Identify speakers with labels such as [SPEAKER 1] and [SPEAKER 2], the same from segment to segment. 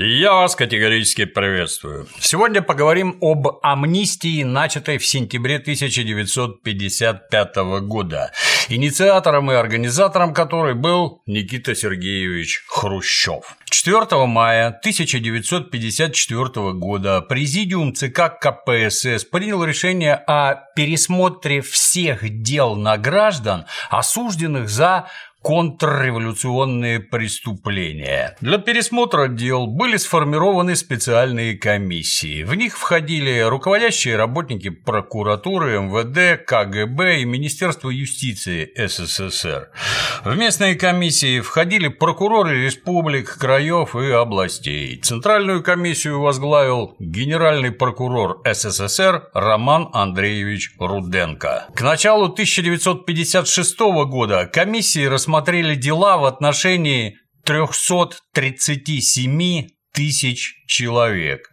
[SPEAKER 1] Я вас категорически приветствую. Сегодня поговорим об амнистии, начатой в сентябре 1955 года, инициатором и организатором которой был Никита Сергеевич Хрущев. 4 мая 1954 года Президиум ЦК КПСС принял решение о пересмотре всех дел на граждан, осужденных за контрреволюционные преступления. Для пересмотра дел были сформированы специальные комиссии. В них входили руководящие работники прокуратуры, МВД, КГБ и Министерства юстиции СССР. В местные комиссии входили прокуроры республик, краев и областей. Центральную комиссию возглавил генеральный прокурор СССР Роман Андреевич Руденко. К началу 1956 года комиссии рассмотрели рассмотрели дела в отношении 337 тысяч человек.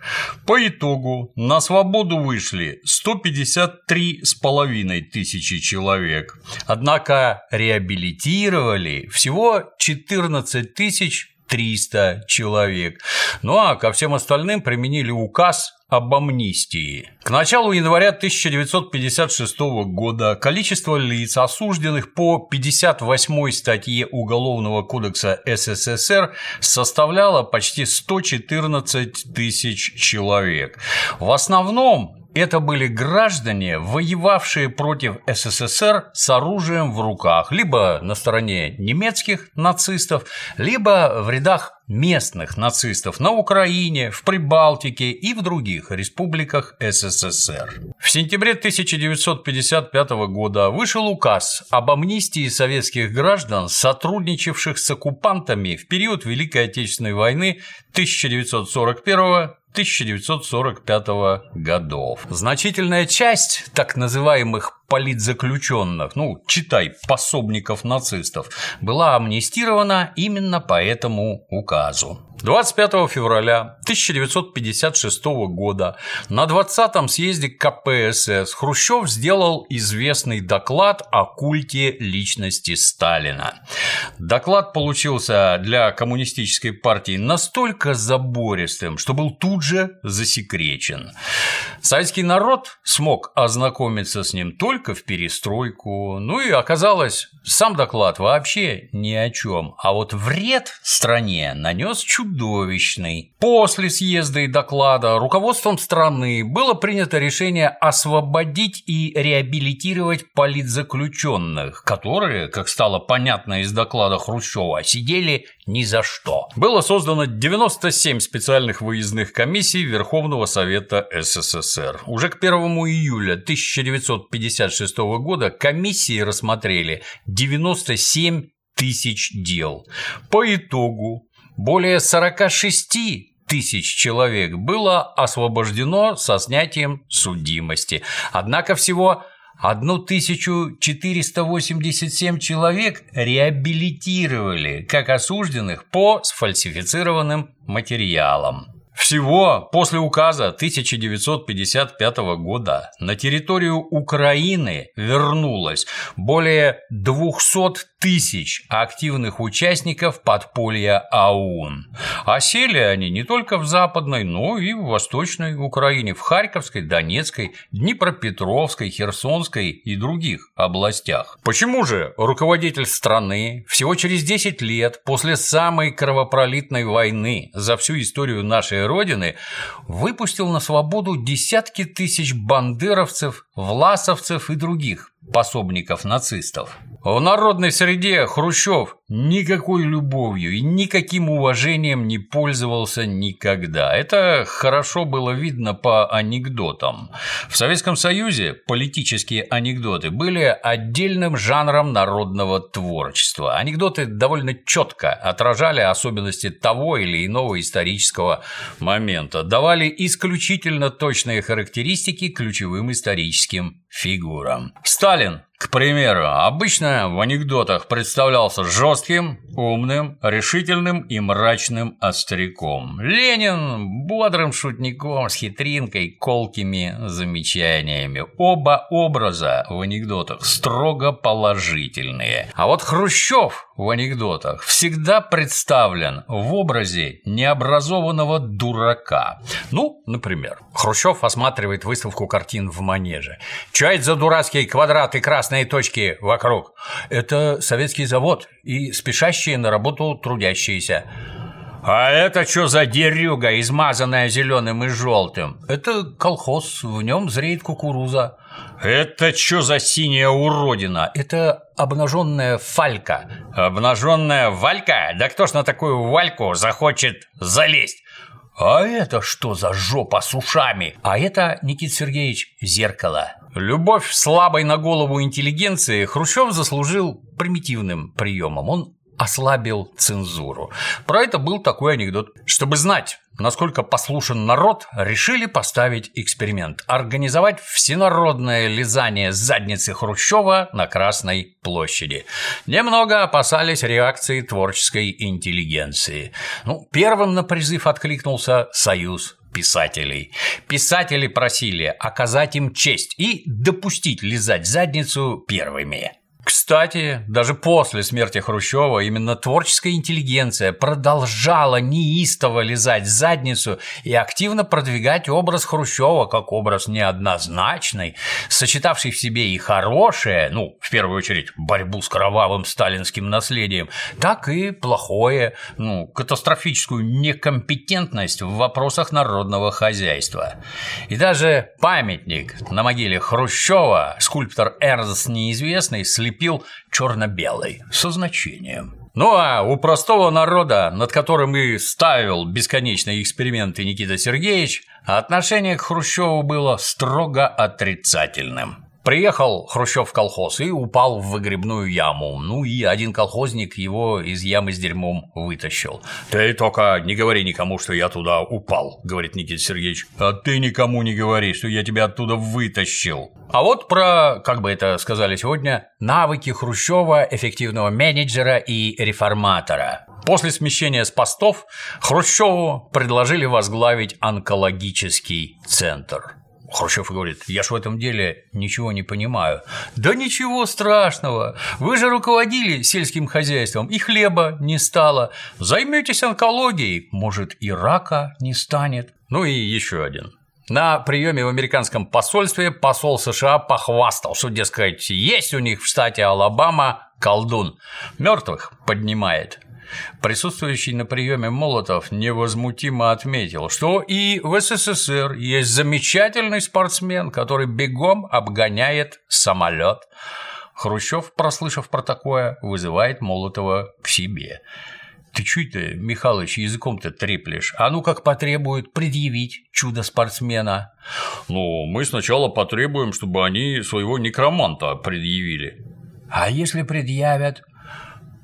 [SPEAKER 1] По итогу на свободу вышли 153 с половиной тысячи человек. Однако реабилитировали всего 14 тысяч 300 человек. Ну а ко всем остальным применили указ об амнистии. К началу января 1956 года количество лиц, осужденных по 58 статье Уголовного кодекса СССР, составляло почти 114 тысяч человек. В основном это были граждане, воевавшие против СССР с оружием в руках, либо на стороне немецких нацистов, либо в рядах местных нацистов на Украине, в Прибалтике и в других республиках СССР. В сентябре 1955 года вышел указ об амнистии советских граждан, сотрудничавших с оккупантами в период Великой Отечественной войны 1941 1945 годов. Значительная часть так называемых политзаключенных, ну, читай, пособников нацистов, была амнистирована именно по этому указу. 25 февраля 1956 года на 20-м съезде КПСС Хрущев сделал известный доклад о культе личности Сталина. Доклад получился для коммунистической партии настолько забористым, что был тут же засекречен. Советский народ смог ознакомиться с ним только в перестройку, ну и оказалось, сам доклад вообще ни о чем, а вот вред стране нанес чудо чудовищный. После съезда и доклада руководством страны было принято решение освободить и реабилитировать политзаключенных, которые, как стало понятно из доклада Хрущева, сидели ни за что. Было создано 97 специальных выездных комиссий Верховного Совета СССР. Уже к 1 июля 1956 года комиссии рассмотрели 97 тысяч дел. По итогу более 46 тысяч человек было освобождено со снятием судимости. Однако всего 1487 человек реабилитировали как осужденных по сфальсифицированным материалам. Всего после указа 1955 года на территорию Украины вернулось более 200 тысяч активных участников подполья АУН. А сели они не только в Западной, но и в Восточной Украине, в Харьковской, Донецкой, Днепропетровской, Херсонской и других областях. Почему же руководитель страны всего через 10 лет после самой кровопролитной войны за всю историю нашей Родины выпустил на свободу десятки тысяч бандеровцев, власовцев и других пособников нацистов? В народной среде Хрущев никакой любовью и никаким уважением не пользовался никогда. Это хорошо было видно по анекдотам. В Советском Союзе политические анекдоты были отдельным жанром народного творчества. Анекдоты довольно четко отражали особенности того или иного исторического момента, давали исключительно точные характеристики ключевым историческим фигурам. Сталин К примеру, обычно в анекдотах представлялся жестким, умным, решительным и мрачным остряком. Ленин – бодрым шутником с хитринкой, колкими замечаниями. Оба образа в анекдотах строго положительные. А вот Хрущев в анекдотах всегда представлен в образе необразованного дурака. Ну, например, Хрущев осматривает выставку картин в манеже. Это за дурацкие квадраты, красные точки вокруг? Это советский завод и спешащие на работу трудящиеся. А это что за дерюга, измазанная зеленым и желтым? Это колхоз, в нем зреет кукуруза. Это что за синяя уродина? Это обнаженная фалька. Обнаженная валька? Да кто ж на такую вальку захочет залезть? А это что за жопа с ушами? А это, Никит Сергеевич, зеркало. Любовь слабой на голову интеллигенции Хрущев заслужил примитивным приемом. Он ослабил цензуру. Про это был такой анекдот. Чтобы знать, насколько послушен народ, решили поставить эксперимент – организовать всенародное лизание задницы Хрущева на Красной площади. Немного опасались реакции творческой интеллигенции. Ну, первым на призыв откликнулся Союз писателей. Писатели просили оказать им честь и допустить лизать задницу первыми. Кстати, даже после смерти Хрущева именно творческая интеллигенция продолжала неистово лизать задницу и активно продвигать образ Хрущева как образ неоднозначный, сочетавший в себе и хорошее, ну, в первую очередь, борьбу с кровавым сталинским наследием, так и плохое, ну, катастрофическую некомпетентность в вопросах народного хозяйства. И даже памятник на могиле Хрущева скульптор Эрнст Неизвестный слеп слепил черно-белый, со значением. Ну а у простого народа, над которым и ставил бесконечные эксперименты Никита Сергеевич, отношение к Хрущеву было строго отрицательным. Приехал Хрущев в колхоз и упал в выгребную яму. Ну и один колхозник его из ямы с дерьмом вытащил. «Ты только не говори никому, что я туда упал», — говорит Никита Сергеевич. «А ты никому не говори, что я тебя оттуда вытащил». А вот про, как бы это сказали сегодня, навыки Хрущева, эффективного менеджера и реформатора. После смещения с постов Хрущеву предложили возглавить онкологический центр. Хрущев говорит, я ж в этом деле ничего не понимаю. Да ничего страшного, вы же руководили сельским хозяйством, и хлеба не стало. Займетесь онкологией, может и рака не станет. Ну и еще один. На приеме в американском посольстве посол США похвастал, что, дескать, есть у них в штате Алабама колдун. Мертвых поднимает. Присутствующий на приеме Молотов невозмутимо отметил, что и в СССР есть замечательный спортсмен, который бегом обгоняет самолет. Хрущев, прослышав про такое, вызывает Молотова к себе. Ты чё это, Михалыч, языком-то треплешь? А ну как потребуют предъявить чудо спортсмена? Ну, мы сначала потребуем, чтобы они своего некроманта предъявили. А если предъявят?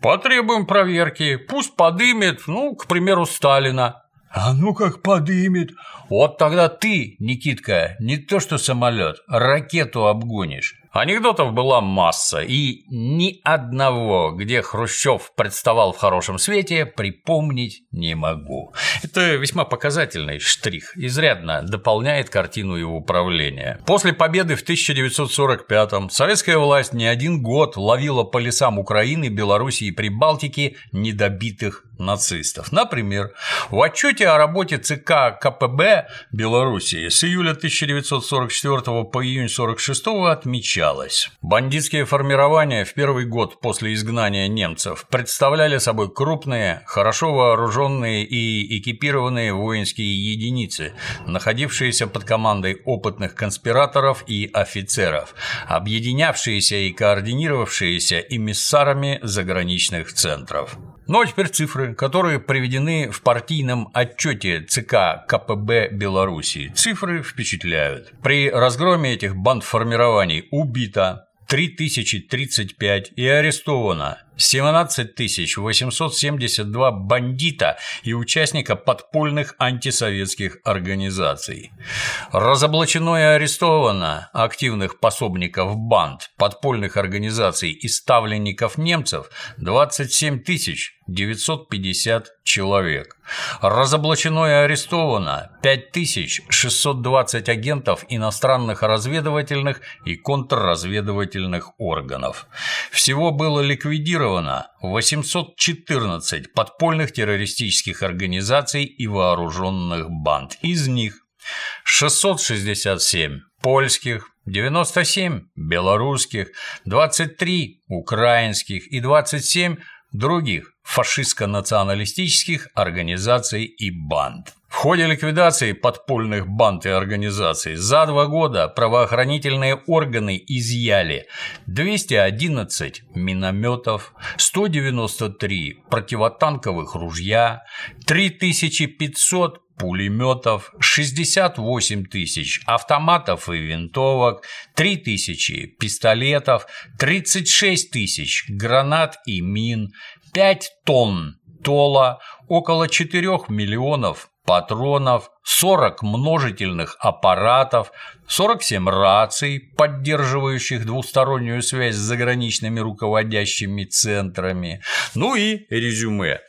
[SPEAKER 1] Потребуем проверки, пусть подымет, ну, к примеру, Сталина. А ну как подымет. Вот тогда ты, Никитка, не то что самолет, ракету обгонишь. Анекдотов была масса, и ни одного, где Хрущев представал в хорошем свете, припомнить не могу. Это весьма показательный штрих, изрядно дополняет картину его управления. После победы в 1945-м советская власть не один год ловила по лесам Украины, Белоруссии и Прибалтики недобитых нацистов. Например, в отчете о работе ЦК КПБ Белоруссии с июля 1944 по июнь 1946 отмечалось. Бандитские формирования в первый год после изгнания немцев представляли собой крупные, хорошо вооруженные и экипированные воинские единицы, находившиеся под командой опытных конспираторов и офицеров, объединявшиеся и координировавшиеся эмиссарами заграничных центров. Ну а теперь цифры, которые приведены в партийном отчете ЦК КПБ Беларуси. Цифры впечатляют. При разгроме этих бандформирований убито 3035 и арестовано 17 872 бандита и участника подпольных антисоветских организаций. Разоблачено и арестовано активных пособников банд, подпольных организаций и ставленников немцев 27 950 человек. Разоблачено и арестовано 5620 агентов иностранных разведывательных и контрразведывательных органов. Всего было ликвидировано 814 подпольных террористических организаций и вооруженных банд. Из них 667 польских, 97 белорусских, 23 украинских и 27 других фашистско-националистических организаций и банд. В ходе ликвидации подпольных банд и организаций за два года правоохранительные органы изъяли 211 минометов, 193 противотанковых ружья, 3500 пулеметов, 68 тысяч автоматов и винтовок, 3 тысячи пистолетов, 36 тысяч гранат и мин, 5 тонн тола, около 4 миллионов патронов, 40 множительных аппаратов, 47 раций, поддерживающих двустороннюю связь с заграничными руководящими центрами, ну и резюме.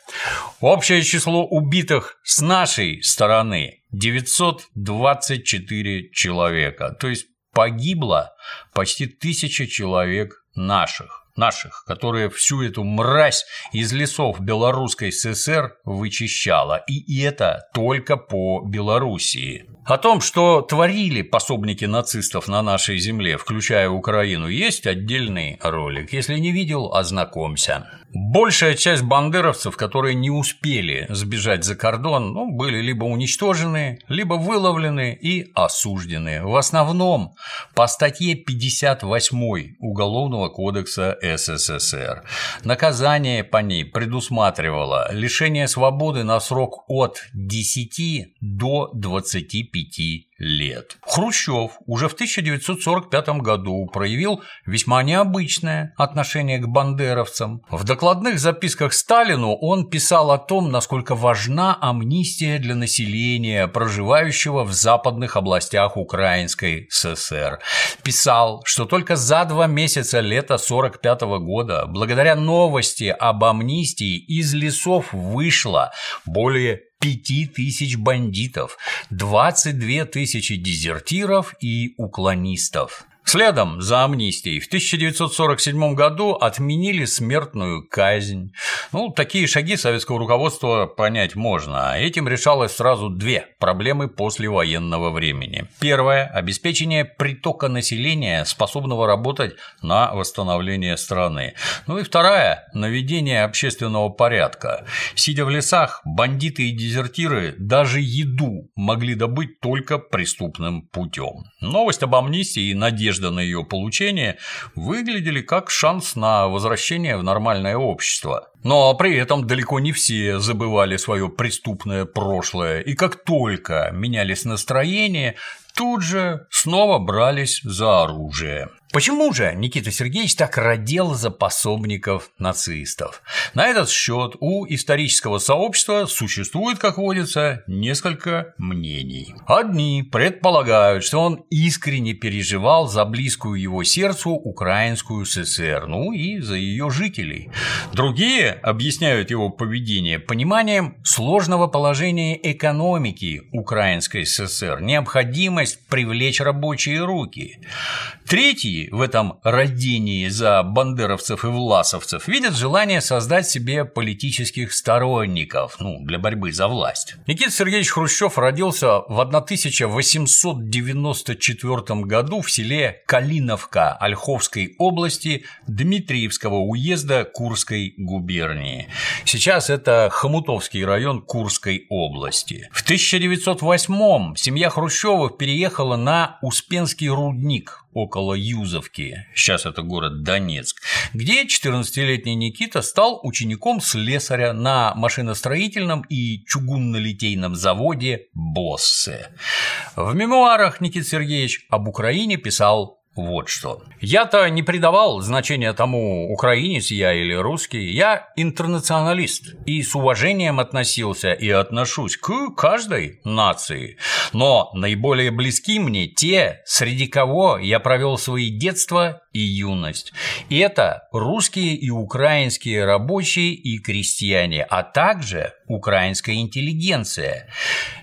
[SPEAKER 1] Общее число убитых с нашей стороны 924 человека, то есть погибло почти тысяча человек наших наших, которые всю эту мразь из лесов Белорусской ССР вычищала. И это только по Белоруссии. О том, что творили пособники нацистов на нашей земле, включая Украину, есть отдельный ролик. Если не видел, ознакомься. Большая часть бандеровцев, которые не успели сбежать за кордон, ну, были либо уничтожены, либо выловлены и осуждены. В основном по статье 58 Уголовного кодекса СССР. Наказание по ней предусматривало лишение свободы на срок от 10 до 25 лет. Хрущев уже в 1945 году проявил весьма необычное отношение к бандеровцам. В докладных записках Сталину он писал о том, насколько важна амнистия для населения, проживающего в западных областях Украинской ССР. Писал, что только за два месяца лета 1945 года, благодаря новости об амнистии, из лесов вышло более пяти тысяч бандитов, 22 тысячи дезертиров и уклонистов. Следом за амнистией в 1947 году отменили смертную казнь. Ну, такие шаги советского руководства понять можно. Этим решалось сразу две проблемы послевоенного времени. Первое – обеспечение притока населения, способного работать на восстановление страны. Ну и вторая – наведение общественного порядка. Сидя в лесах, бандиты и дезертиры даже еду могли добыть только преступным путем. Новость об амнистии и надежде надежда на ее получение выглядели как шанс на возвращение в нормальное общество. Но при этом далеко не все забывали свое преступное прошлое, и как только менялись настроения, тут же снова брались за оружие. Почему же Никита Сергеевич так родил за пособников нацистов? На этот счет у исторического сообщества существует, как водится, несколько мнений. Одни предполагают, что он искренне переживал за близкую его сердцу Украинскую ССР, ну и за ее жителей. Другие объясняют его поведение пониманием сложного положения экономики Украинской ССР, необходимость привлечь рабочие руки. Третьи в этом родении за бандеровцев и власовцев видят желание создать себе политических сторонников ну, для борьбы за власть. Никита Сергеевич Хрущев родился в 1894 году в селе Калиновка Ольховской области Дмитриевского уезда Курской губернии. Сейчас это Хомутовский район Курской области. В 1908 семья Хрущевых переехала на Успенский рудник около Юзовки, сейчас это город Донецк, где 14-летний Никита стал учеником слесаря на машиностроительном и чугунно-литейном заводе «Боссе». В мемуарах Никита Сергеевич об Украине писал вот что. Я-то не придавал значения тому, украинец я или русский, я интернационалист и с уважением относился и отношусь к каждой нации. Но наиболее близки мне те, среди кого я провел свои детство и юность. Это русские и украинские рабочие и крестьяне, а также украинская интеллигенция.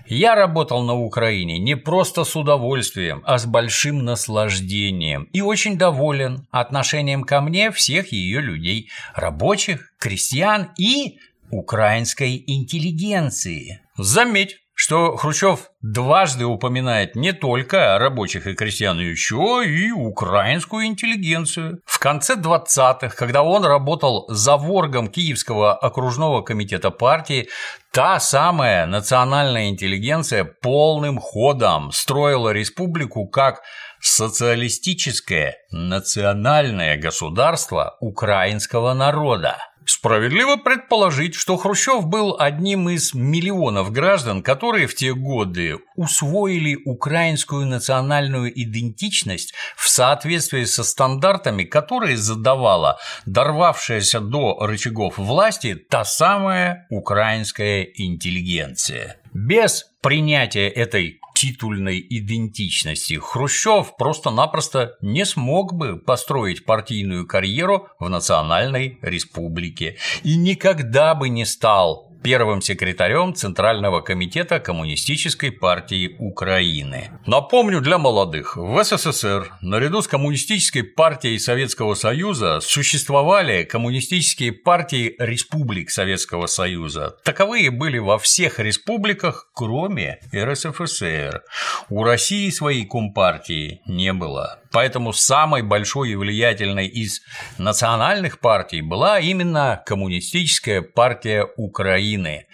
[SPEAKER 1] Я работал на Украине не просто с удовольствием, а с большим наслаждением и очень доволен отношением ко мне всех ее людей, рабочих, крестьян и украинской интеллигенции. Заметь, что Хрущев дважды упоминает не только рабочих и крестьян, но еще и украинскую интеллигенцию. В конце 20-х, когда он работал за воргом Киевского окружного комитета партии, та самая национальная интеллигенция полным ходом строила республику как социалистическое национальное государство украинского народа. Справедливо предположить, что Хрущев был одним из миллионов граждан, которые в те годы усвоили украинскую национальную идентичность в соответствии со стандартами, которые задавала дорвавшаяся до рычагов власти та самая украинская интеллигенция. Без принятия этой титульной идентичности, Хрущев просто-напросто не смог бы построить партийную карьеру в национальной республике и никогда бы не стал первым секретарем Центрального комитета Коммунистической партии Украины. Напомню для молодых, в СССР наряду с Коммунистической партией Советского Союза существовали коммунистические партии республик Советского Союза. Таковые были во всех республиках, кроме РСФСР. У России своей компартии не было. Поэтому самой большой и влиятельной из национальных партий была именно Коммунистическая партия Украины.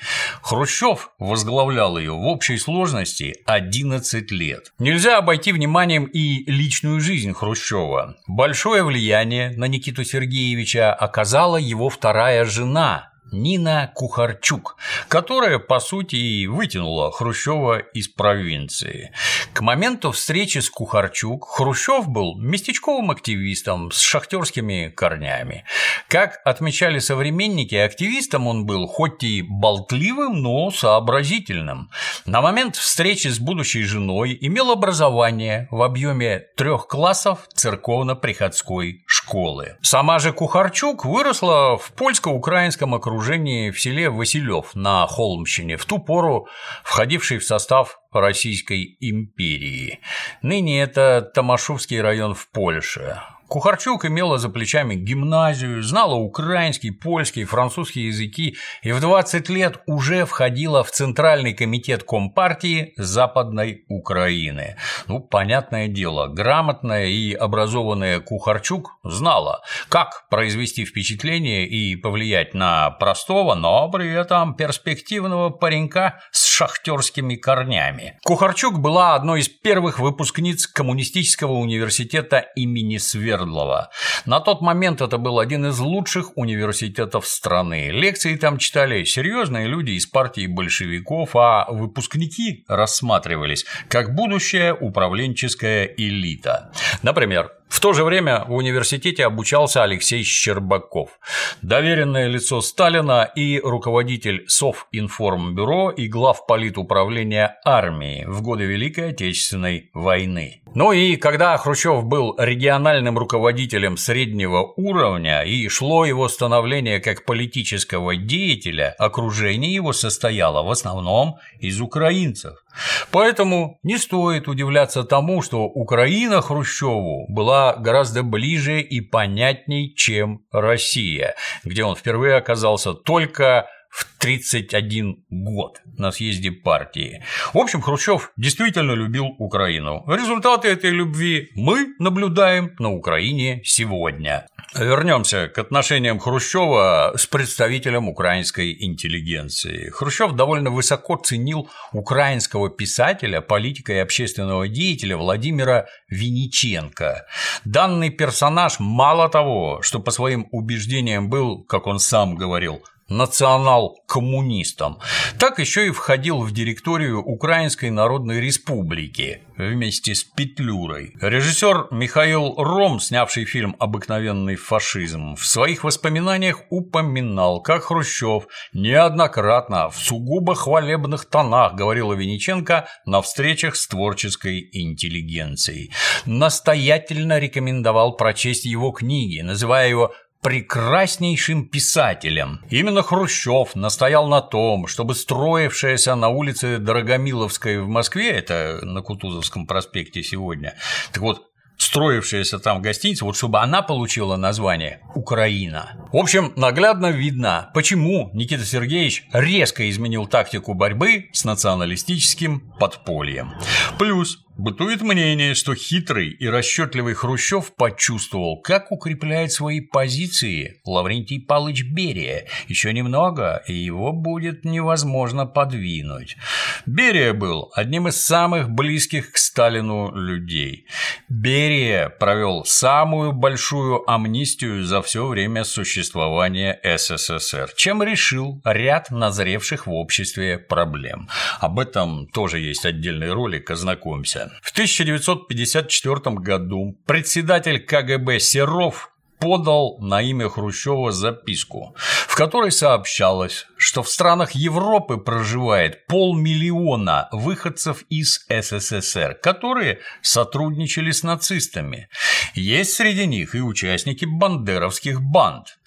[SPEAKER 1] Хрущев возглавлял ее в общей сложности 11 лет. Нельзя обойти вниманием и личную жизнь Хрущева. Большое влияние на Никиту Сергеевича оказала его вторая жена Нина Кухарчук, которая, по сути, и вытянула Хрущева из провинции. К моменту встречи с Кухарчук Хрущев был местечковым активистом с шахтерскими корнями. Как отмечали современники, активистом он был хоть и болтливым, но сообразительным. На момент встречи с будущей женой имел образование в объеме трех классов церковно-приходской школы. Сама же Кухарчук выросла в польско-украинском окружении окружении в селе Василев на Холмщине, в ту пору входивший в состав Российской империи. Ныне это Томашовский район в Польше. Кухарчук имела за плечами гимназию, знала украинский, польский, французский языки и в 20 лет уже входила в Центральный комитет Компартии Западной Украины. Ну, понятное дело, грамотная и образованная Кухарчук знала, как произвести впечатление и повлиять на простого, но при этом перспективного паренька с шахтерскими корнями. Кухарчук была одной из первых выпускниц Коммунистического университета имени Свер Свердлова. На тот момент это был один из лучших университетов страны. Лекции там читали серьезные люди из партии большевиков, а выпускники рассматривались как будущая управленческая элита. Например, в то же время в университете обучался Алексей Щербаков, доверенное лицо Сталина и руководитель Совинформбюро и глав политуправления армии в годы Великой Отечественной войны. Ну и когда Хрущев был региональным руководителем среднего уровня и шло его становление как политического деятеля, окружение его состояло в основном из украинцев. Поэтому не стоит удивляться тому, что Украина Хрущеву была гораздо ближе и понятней, чем Россия, где он впервые оказался только в 31 год на съезде партии. В общем, Хрущев действительно любил Украину. Результаты этой любви мы наблюдаем на Украине сегодня. Вернемся к отношениям Хрущева с представителем украинской интеллигенции. Хрущев довольно высоко ценил украинского писателя, политика и общественного деятеля Владимира Винниченко. Данный персонаж мало того, что по своим убеждениям был, как он сам говорил, национал-коммунистом, так еще и входил в директорию Украинской Народной Республики вместе с Петлюрой. Режиссер Михаил Ром, снявший фильм «Обыкновенный фашизм», в своих воспоминаниях упоминал, как Хрущев неоднократно в сугубо хвалебных тонах говорил о Вениченко на встречах с творческой интеллигенцией. Настоятельно рекомендовал прочесть его книги, называя его прекраснейшим писателем. Именно Хрущев настоял на том, чтобы строившаяся на улице Дорогомиловской в Москве, это на Кутузовском проспекте сегодня, так вот, строившаяся там гостиница, вот чтобы она получила название Украина. В общем, наглядно видно, почему Никита Сергеевич резко изменил тактику борьбы с националистическим подпольем. Плюс Бытует мнение, что хитрый и расчетливый Хрущев почувствовал, как укрепляет свои позиции Лаврентий Палыч Берия. Еще немного, и его будет невозможно подвинуть. Берия был одним из самых близких к Сталину людей. Берия провел самую большую амнистию за все время существования СССР, чем решил ряд назревших в обществе проблем. Об этом тоже есть отдельный ролик, ознакомься. В 1954 году председатель КГБ Серов подал на имя Хрущева записку, в которой сообщалось, что в странах Европы проживает полмиллиона выходцев из СССР, которые сотрудничали с нацистами. Есть среди них и участники бандеровских банд.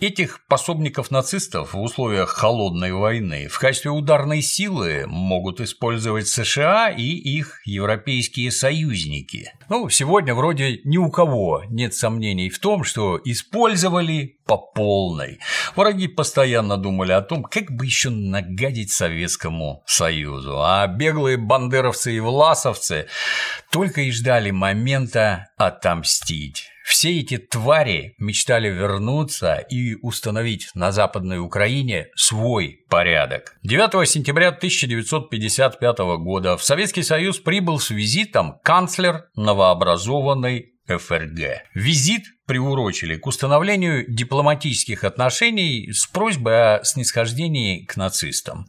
[SPEAKER 1] Этих пособников нацистов в условиях холодной войны в качестве ударной силы могут использовать США и их европейские союзники. Ну, сегодня вроде ни у кого нет сомнений в том, что использовали по полной. Враги постоянно думали о том, как бы еще нагадить Советскому Союзу, а беглые бандеровцы и власовцы только и ждали момента отомстить. Все эти твари мечтали вернуться и установить на Западной Украине свой порядок. 9 сентября 1955 года в Советский Союз прибыл с визитом канцлер новообразованной ФРГ. Визит приурочили к установлению дипломатических отношений с просьбой о снисхождении к нацистам.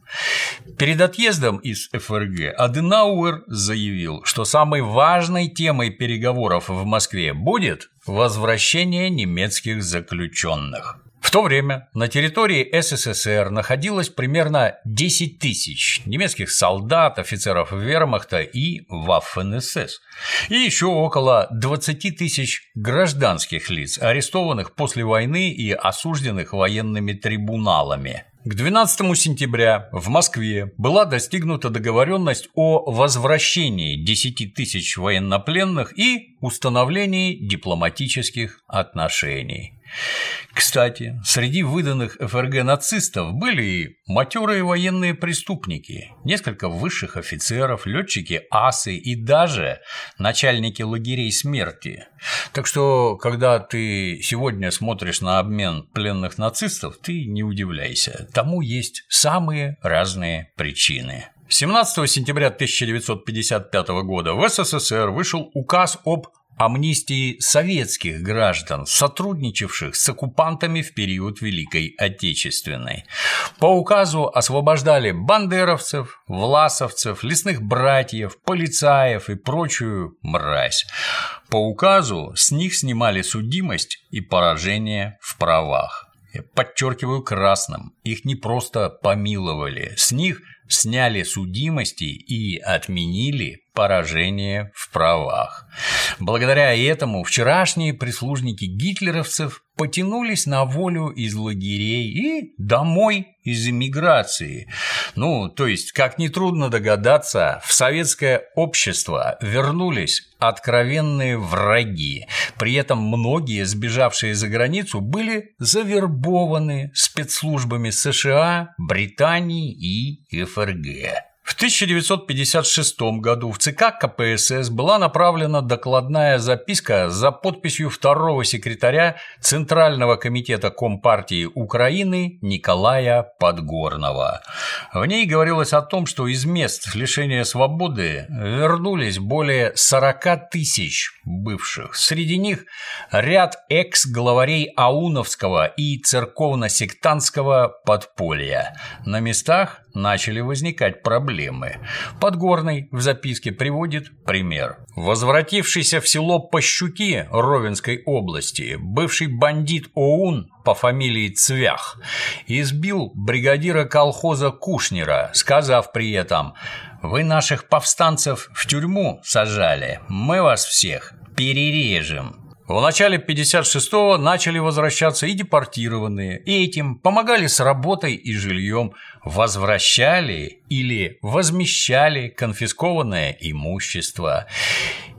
[SPEAKER 1] Перед отъездом из ФРГ Аденауэр заявил, что самой важной темой переговоров в Москве будет возвращение немецких заключенных. В то время на территории СССР находилось примерно 10 тысяч немецких солдат, офицеров вермахта и Waffen-СС, и еще около 20 тысяч гражданских лиц, арестованных после войны и осужденных военными трибуналами. К 12 сентября в Москве была достигнута договоренность о возвращении 10 тысяч военнопленных и установлении дипломатических отношений. Кстати, среди выданных ФРГ нацистов были и матерые военные преступники, несколько высших офицеров, летчики асы и даже начальники лагерей смерти. Так что, когда ты сегодня смотришь на обмен пленных нацистов, ты не удивляйся. Тому есть самые разные причины. 17 сентября 1955 года в СССР вышел указ об амнистии советских граждан, сотрудничавших с оккупантами в период Великой Отечественной. По указу освобождали бандеровцев, власовцев, лесных братьев, полицаев и прочую мразь. По указу с них снимали судимость и поражение в правах. Я подчеркиваю красным, их не просто помиловали, с них сняли судимости и отменили поражение в правах. Благодаря этому вчерашние прислужники гитлеровцев потянулись на волю из лагерей и домой из эмиграции. Ну, то есть, как нетрудно догадаться, в советское общество вернулись откровенные враги. При этом многие, сбежавшие за границу, были завербованы спецслужбами США, Британии и ФРГ. В 1956 году в ЦК КПСС была направлена докладная записка за подписью второго секретаря Центрального комитета Компартии Украины Николая Подгорного. В ней говорилось о том, что из мест лишения свободы вернулись более 40 тысяч бывших. Среди них ряд экс-главарей Ауновского и церковно-сектантского подполья. На местах начали возникать проблемы. Подгорный в записке приводит пример. Возвратившийся в село Пощуки Ровенской области бывший бандит ОУН по фамилии Цвях избил бригадира колхоза Кушнера, сказав при этом «Вы наших повстанцев в тюрьму сажали, мы вас всех перережем». В начале 56-го начали возвращаться и депортированные, и этим помогали с работой и жильем, возвращали или возмещали конфискованное имущество.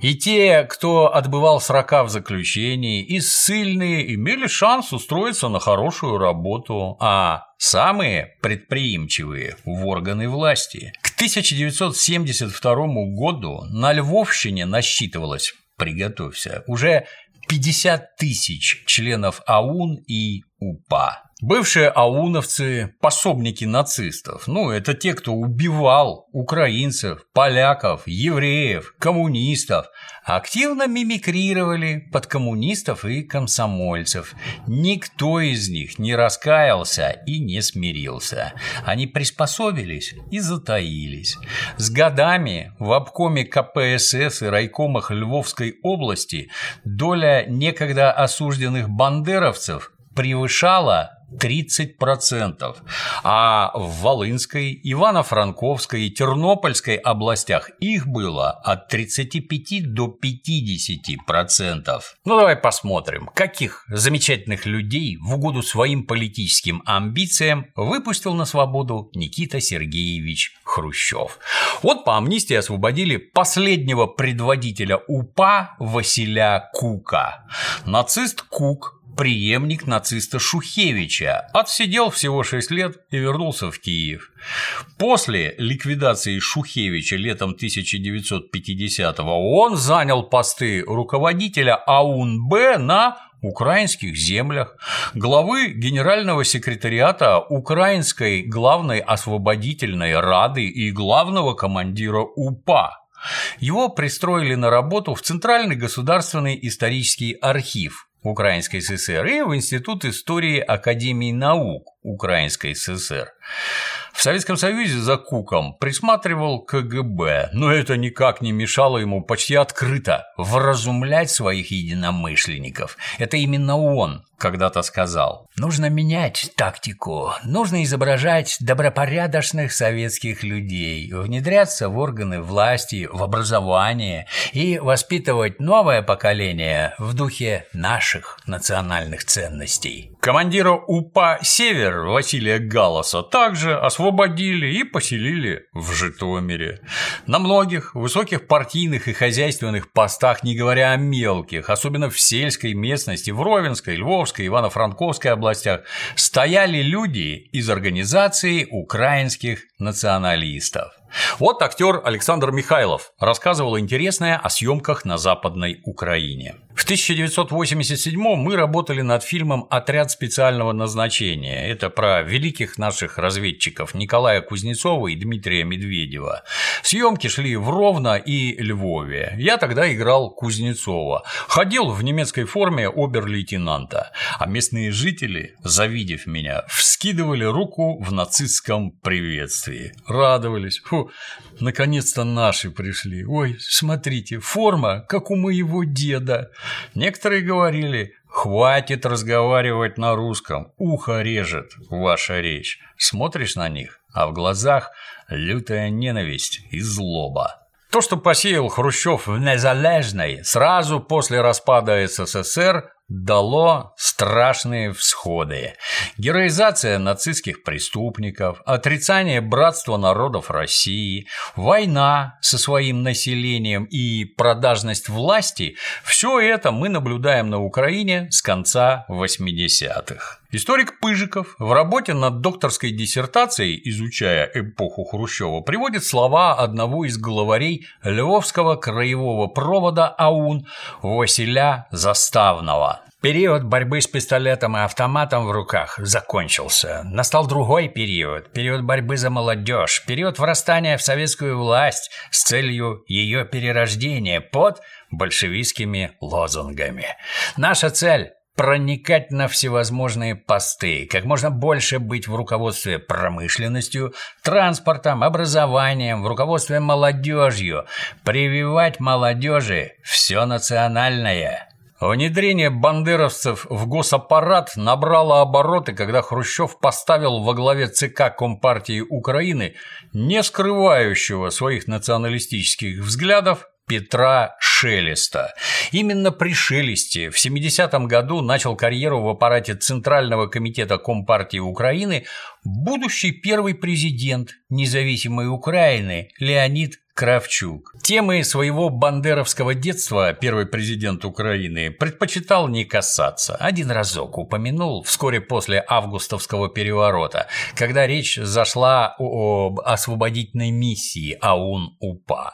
[SPEAKER 1] И те, кто отбывал срока в заключении, и ссыльные имели шанс устроиться на хорошую работу, а самые предприимчивые – в органы власти. К 1972 году на Львовщине насчитывалось приготовься, уже 50 тысяч членов АУН и УПА. Бывшие ауновцы – пособники нацистов. Ну, это те, кто убивал украинцев, поляков, евреев, коммунистов. Активно мимикрировали под коммунистов и комсомольцев. Никто из них не раскаялся и не смирился. Они приспособились и затаились. С годами в обкоме КПСС и райкомах Львовской области доля некогда осужденных бандеровцев превышала 30%, а в Волынской, Ивано-Франковской и Тернопольской областях их было от 35 до 50%. Ну давай посмотрим, каких замечательных людей в угоду своим политическим амбициям выпустил на свободу Никита Сергеевич Хрущев. Вот по амнистии освободили последнего предводителя УПА Василя Кука. Нацист Кук преемник нациста Шухевича, отсидел всего 6 лет и вернулся в Киев. После ликвидации Шухевича летом 1950-го он занял посты руководителя АУНБ на украинских землях, главы Генерального секретариата Украинской главной освободительной рады и главного командира УПА. Его пристроили на работу в Центральный государственный исторический архив, Украинской ССР и в Институт истории Академии наук Украинской ССР. В Советском Союзе за Куком присматривал КГБ, но это никак не мешало ему почти открыто вразумлять своих единомышленников. Это именно он когда-то сказал. Нужно менять тактику, нужно изображать добропорядочных советских людей, внедряться в органы власти, в образование и воспитывать новое поколение в духе наших национальных ценностей. Командира УПА «Север» Василия Галласа также освободили и поселили в Житомире. На многих высоких партийных и хозяйственных постах, не говоря о мелких, особенно в сельской местности, в Ровенской, Львовской, Ивано-Франковской областях, стояли люди из организации украинских националистов. Вот актер Александр Михайлов рассказывал интересное о съемках на Западной Украине. В 1987 мы работали над фильмом «Отряд специального назначения». Это про великих наших разведчиков Николая Кузнецова и Дмитрия Медведева. Съемки шли в Ровно и Львове. Я тогда играл Кузнецова. Ходил в немецкой форме обер-лейтенанта. А местные жители, завидев меня, вскидывали руку в нацистском приветствии. Радовались. Фу, наконец-то наши пришли. Ой, смотрите, форма, как у моего деда. Некоторые говорили, хватит разговаривать на русском, ухо режет ваша речь. Смотришь на них, а в глазах лютая ненависть и злоба. То, что посеял Хрущев в Незалежной сразу после распада СССР, дало страшные всходы. Героизация нацистских преступников, отрицание братства народов России, война со своим населением и продажность власти – все это мы наблюдаем на Украине с конца 80-х. Историк Пыжиков в работе над докторской диссертацией, изучая эпоху Хрущева, приводит слова одного из главарей Львовского краевого провода АУН Василя Заставного. Период борьбы с пистолетом и автоматом в руках закончился. Настал другой период, период борьбы за молодежь, период врастания в советскую власть с целью ее перерождения под большевистскими лозунгами. Наша цель проникать на всевозможные посты, как можно больше быть в руководстве промышленностью, транспортом, образованием, в руководстве молодежью, прививать молодежи все национальное. Внедрение бандеровцев в госаппарат набрало обороты, когда Хрущев поставил во главе ЦК Компартии Украины, не скрывающего своих националистических взглядов, Петра Шелеста. Именно при Шелесте в 70-м году начал карьеру в аппарате Центрального комитета Компартии Украины будущий первый президент независимой Украины Леонид Кравчук. Темы своего бандеровского детства первый президент Украины предпочитал не касаться. Один разок упомянул вскоре после августовского переворота, когда речь зашла об освободительной миссии АУН-УПА.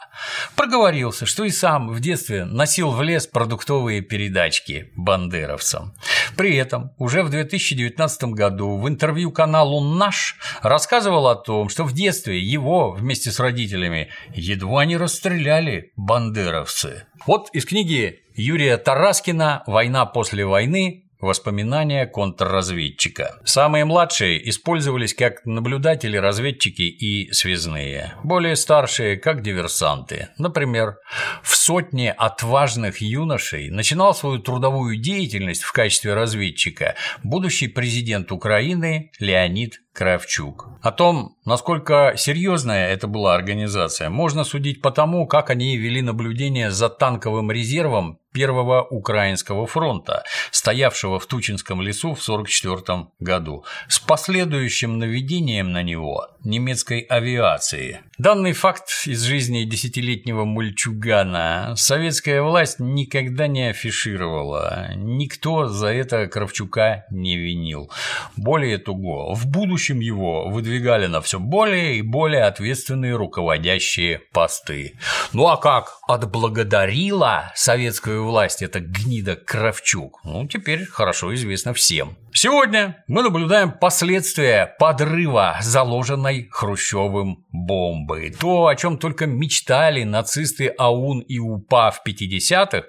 [SPEAKER 1] Проговорился, что и сам в детстве носил в лес продуктовые передачки бандеровцам. При этом уже в 2019 году в интервью каналу «Наш» рассказывал о том, что в детстве его вместе с родителями едва не расстреляли бандеровцы. Вот из книги Юрия Тараскина «Война после войны. Воспоминания контрразведчика. Самые младшие использовались как наблюдатели, разведчики и связные. Более старшие – как диверсанты. Например, в сотне отважных юношей начинал свою трудовую деятельность в качестве разведчика будущий президент Украины Леонид Кравчук. О том, насколько серьезная это была организация, можно судить по тому, как они вели наблюдение за танковым резервом Первого Украинского фронта, стоявшего в Тучинском лесу в 1944 году, с последующим наведением на него немецкой авиации. Данный факт из жизни десятилетнего мальчугана советская власть никогда не афишировала, никто за это Кравчука не винил. Более того, в будущем его выдвигали на все более и более ответственные руководящие посты. Ну а как отблагодарила советскую власть эта гнида Кравчук, ну, теперь хорошо известно всем. Сегодня мы наблюдаем последствия подрыва заложенной Хрущевым бомбы. То, о чем только мечтали нацисты АУН и УПА в 50-х,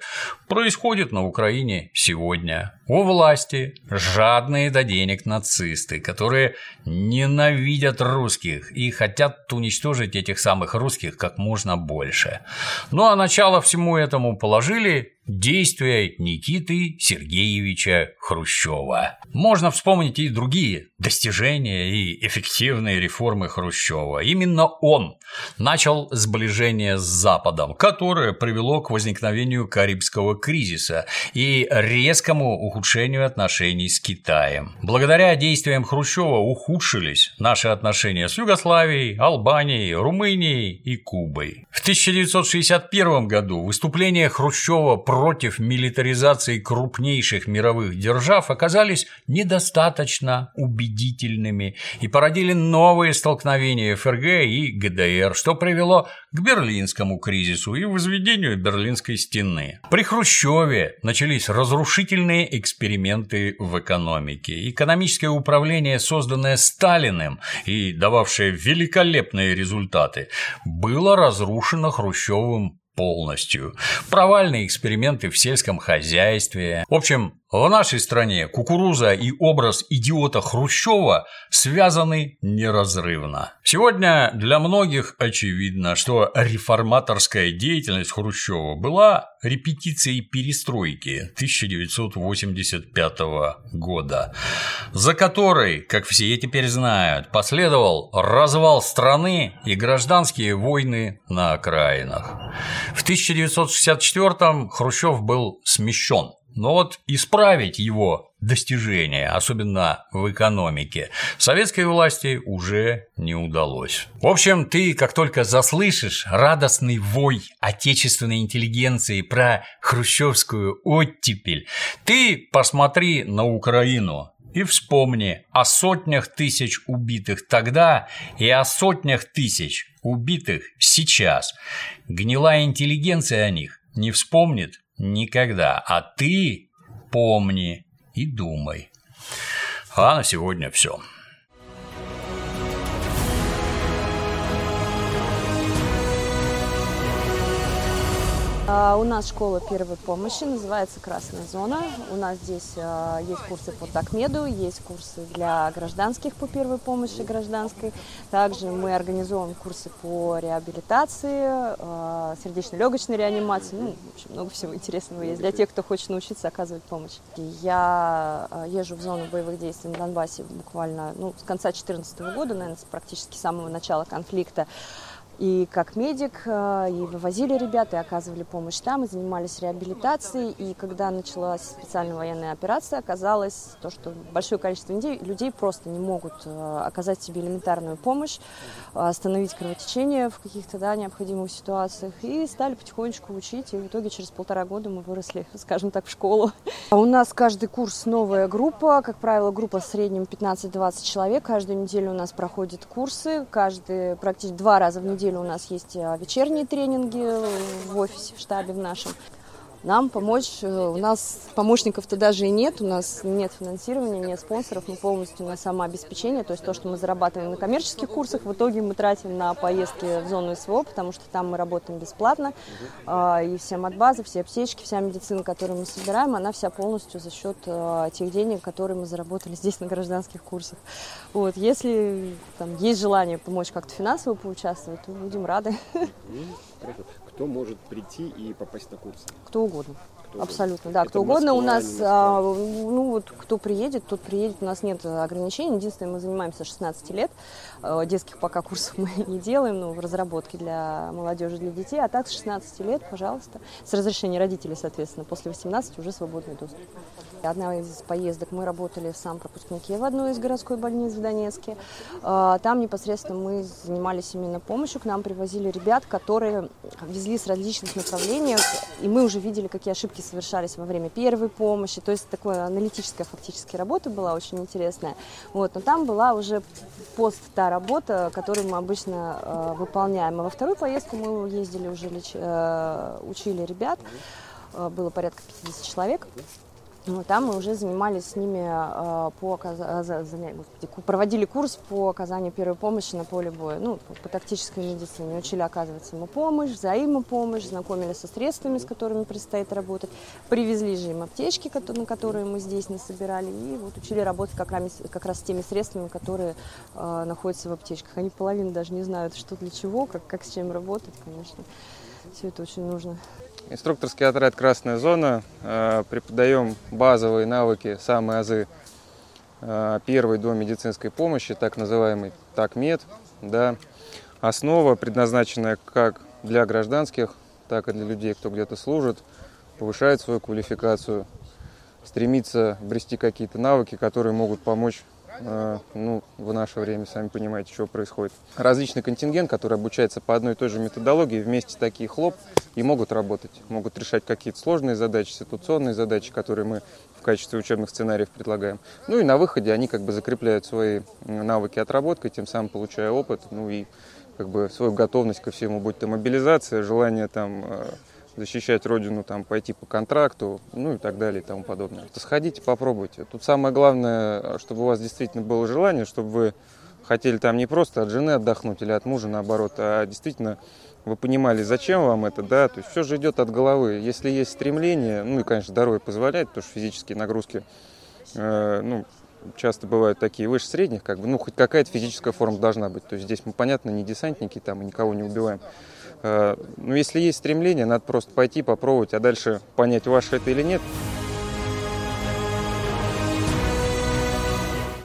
[SPEAKER 1] происходит на Украине сегодня. У власти жадные до денег нацисты, которые ненавидят русских и хотят уничтожить этих самых русских как можно больше. Ну а начало всему этому положили действия Никиты Сергеевича Хрущева. Можно вспомнить и другие достижения и эффективные реформы Хрущева. Именно он начал сближение с Западом, которое привело к возникновению Карибского кризиса и резкому ухудшению отношений с Китаем. Благодаря действиям Хрущева ухудшились наши отношения с Югославией, Албанией, Румынией и Кубой. В 1961 году выступления Хрущева против милитаризации крупнейших мировых держав оказались недостаточно убедительными и породили новые столкновения ФРГ и ГДР, что привело к Берлинскому кризису и возведению Берлинской стены. При Хрущеве начались разрушительные эксперименты в экономике. Экономическое управление, созданное Сталиным и дававшее великолепные результаты, было разрушено Хрущевым полностью. Провальные эксперименты в сельском хозяйстве. В общем, в нашей стране кукуруза и образ идиота Хрущева связаны неразрывно. Сегодня для многих очевидно, что реформаторская деятельность Хрущева была репетицией перестройки 1985 года, за которой, как все теперь знают, последовал развал страны и гражданские войны на окраинах. В 1964 Хрущев был смещен но вот исправить его достижения, особенно в экономике, советской власти уже не удалось. В общем, ты, как только заслышишь радостный вой отечественной интеллигенции про хрущевскую оттепель, ты посмотри на Украину, и вспомни о сотнях тысяч убитых тогда и о сотнях тысяч убитых сейчас. Гнилая интеллигенция о них не вспомнит никогда, а ты помни и думай. А на сегодня все.
[SPEAKER 2] У нас школа первой помощи, называется «Красная зона». У нас здесь а, есть курсы по такмеду, есть курсы для гражданских по первой помощи гражданской. Также мы организовываем курсы по реабилитации, а, сердечно-легочной реанимации. Ну, в общем, много всего интересного есть для тех, кто хочет научиться оказывать помощь. Я езжу в зону боевых действий на Донбассе буквально ну, с конца 2014 года, наверное, практически с самого начала конфликта и как медик, э, и вывозили ребят, и оказывали помощь там, и занимались реабилитацией. И когда началась специальная военная операция, оказалось то, что большое количество людей просто не могут э, оказать себе элементарную помощь, остановить кровотечение в каких-то да, необходимых ситуациях. И стали потихонечку учить, и в итоге через полтора года мы выросли, скажем так, в школу. А у нас каждый курс новая группа, как правило, группа в среднем 15-20 человек. Каждую неделю у нас проходят курсы, каждый практически два раза в неделю неделю у нас есть а, вечерние тренинги в офисе, в штабе в нашем нам помочь. Э, у нас помощников-то даже и нет, у нас нет финансирования, нет спонсоров, мы полностью на самообеспечение, то есть то, что мы зарабатываем на коммерческих курсах, в итоге мы тратим на поездки в зону СВО, потому что там мы работаем бесплатно, а, и все матбазы, все аптечки, вся медицина, которую мы собираем, она вся полностью за счет э, тех денег, которые мы заработали здесь на гражданских курсах. Вот, если там, есть желание помочь как-то финансово поучаствовать, то будем рады.
[SPEAKER 3] Кто может прийти и попасть на курсы?
[SPEAKER 2] Кто угодно. Кто Абсолютно, да, Это кто угодно. У нас, а, ну вот, кто приедет, тот приедет. У нас нет ограничений. Единственное, мы занимаемся 16 лет. А, детских пока курсов мы не делаем, ну, в разработке для молодежи, для детей. А так с 16 лет, пожалуйста, с разрешения родителей, соответственно, после 18 уже свободный доступ. Одна из поездок мы работали в сам пропускнике в одной из городской больниц в Донецке. А, там непосредственно мы занимались именно помощью. К нам привозили ребят, которые везли с различных направлений, и мы уже видели, какие ошибки совершались во время первой помощи. То есть такая аналитическая фактически работа была очень интересная. Вот. Но там была уже пост та работа, которую мы обычно э, выполняем. А во вторую поездку мы ездили уже, леч... э, учили ребят. Э, было порядка 50 человек. Ну, там мы уже занимались с ними э, по оказанию, господи, проводили курс по оказанию первой помощи на поле боя, ну, по, по тактической медицине. Учили оказывать самопомощь, взаимопомощь, знакомились со средствами, с которыми предстоит работать. Привезли же им аптечки, на которые мы здесь не собирали, и вот учили работать как раз, как раз с теми средствами, которые э, находятся в аптечках. Они половину даже не знают, что для чего, как, как с чем работать, конечно. Все это очень нужно.
[SPEAKER 4] Инструкторский отряд «Красная зона». Э, преподаем базовые навыки, самые азы э, первой до медицинской помощи, так называемый ТАКМЕД. Да. Основа, предназначенная как для гражданских, так и для людей, кто где-то служит, повышает свою квалификацию, стремится обрести какие-то навыки, которые могут помочь ну, в наше время, сами понимаете, что происходит. Различный контингент, который обучается по одной и той же методологии, вместе такие хлоп и могут работать, могут решать какие-то сложные задачи, ситуационные задачи, которые мы в качестве учебных сценариев предлагаем. Ну и на выходе они как бы закрепляют свои навыки отработкой, тем самым получая опыт, ну и как бы свою готовность ко всему, будь то мобилизация, желание там э, защищать родину, там, пойти по контракту, ну и так далее и тому подобное. То сходите, попробуйте. Тут самое главное, чтобы у вас действительно было желание, чтобы вы хотели там не просто от жены отдохнуть или от мужа наоборот, а действительно вы понимали, зачем вам это, да, то есть все же идет от головы. Если есть стремление, ну и, конечно, здоровье позволяет, потому что физические нагрузки, э, ну, часто бывают такие выше средних, как бы, ну, хоть какая-то физическая форма должна быть. То есть здесь мы, понятно, не десантники там и никого не убиваем. Э, ну, если есть стремление, надо просто пойти, попробовать, а дальше понять, ваше это или нет.